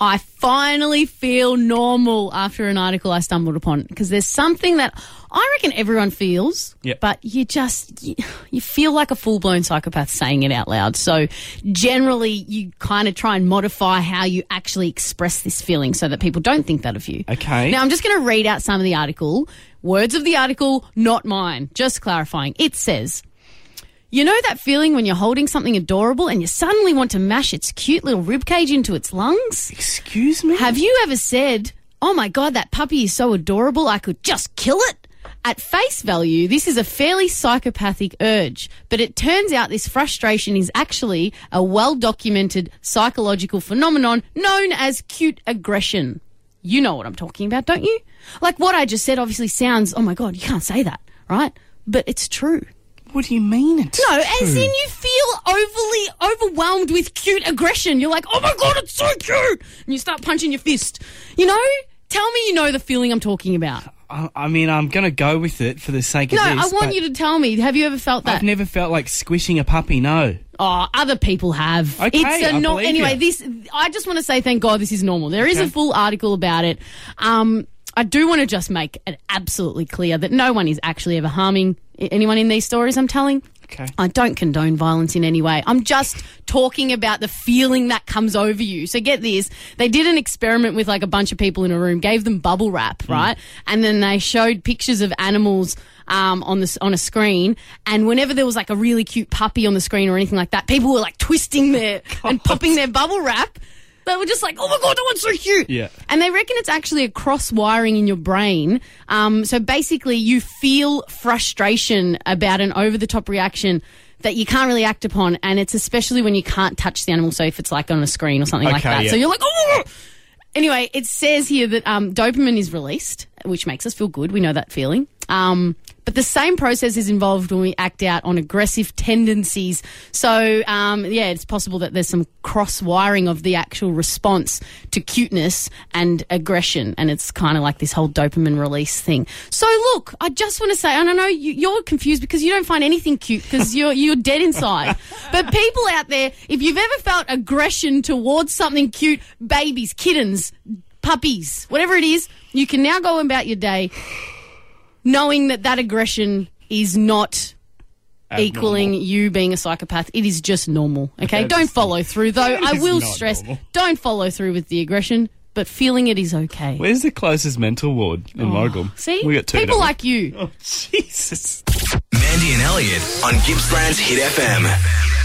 I finally feel normal after an article I stumbled upon because there's something that I reckon everyone feels, Yep. but you just you, you feel like a full blown psychopath saying it out loud. So generally, you kind of try and modify how you actually express this feeling so that people don't think that of you. Okay. Now I'm just going to read out some of the article. Words of the article, not mine. Just clarifying. It says. You know that feeling when you're holding something adorable and you suddenly want to mash its cute little ribcage into its lungs? Excuse me? Have you ever said, Oh my God, that puppy is so adorable, I could just kill it? At face value, this is a fairly psychopathic urge, but it turns out this frustration is actually a well documented psychological phenomenon known as cute aggression. You know what I'm talking about, don't you? Like what I just said obviously sounds, oh my God, you can't say that, right? But it's true. What do you mean it's No, as in you feel overly overwhelmed with cute aggression. You're like, oh my god, it's so cute, and you start punching your fist. You know, tell me you know the feeling I'm talking about. I, I mean, I'm going to go with it for the sake No, of this. I want but you to tell me. Have you ever felt that? I've never felt like squishing a puppy, no. Oh, other people have. Okay, it's a I no- believe anyway. you. This I just want to say thank God this is normal. There is Okay. a full article about it. Um, I do want to just make it absolutely clear that no one is actually ever harming anyone in these stories I'm telling. Okay. I don't condone violence in any way. I'm just talking about the feeling that comes over you. So get this. They did an experiment with like a bunch of people in a room, gave them bubble wrap, right? And then they showed pictures of animals um, on this on a screen. And whenever there was like a really cute puppy on the screen or anything like that, people were like twisting their and popping their bubble wrap. They were just like, oh my god, that one's so cute. Yeah. And they reckon it's actually a cross wiring in your brain. Um, so basically, you feel frustration about an over the top reaction that you can't really act upon. And it's especially when you can't touch the animal. So if it's like on a screen or something like Okay, that. yeah. So you're like, oh. Anyway, it says here that um, dopamine is released, which makes us feel good. We know that feeling. Um, but the same process is involved when we act out on aggressive tendencies. So, um, yeah, it's possible that there's some cross wiring of the actual response to cuteness and aggression. And it's kind of like this whole dopamine release thing. So, look, I just want to say, and I know you, you're confused because you don't find anything cute because you're, you're dead inside. but people out there, if you've ever felt aggression towards something cute, babies, kittens, puppies, whatever it is, you can now go about your day knowing that that aggression is not equaling you being a psychopath. It is just normal. Okay, That don't is- follow through though. I will stress, normal. don't follow through with the aggression, but feeling it is okay. Where's the closest mental ward in oh, Mogul? Oh, See, we got two. people like you. Oh, Jesus. Mandy and Elliot on Gippsland's Hit FM.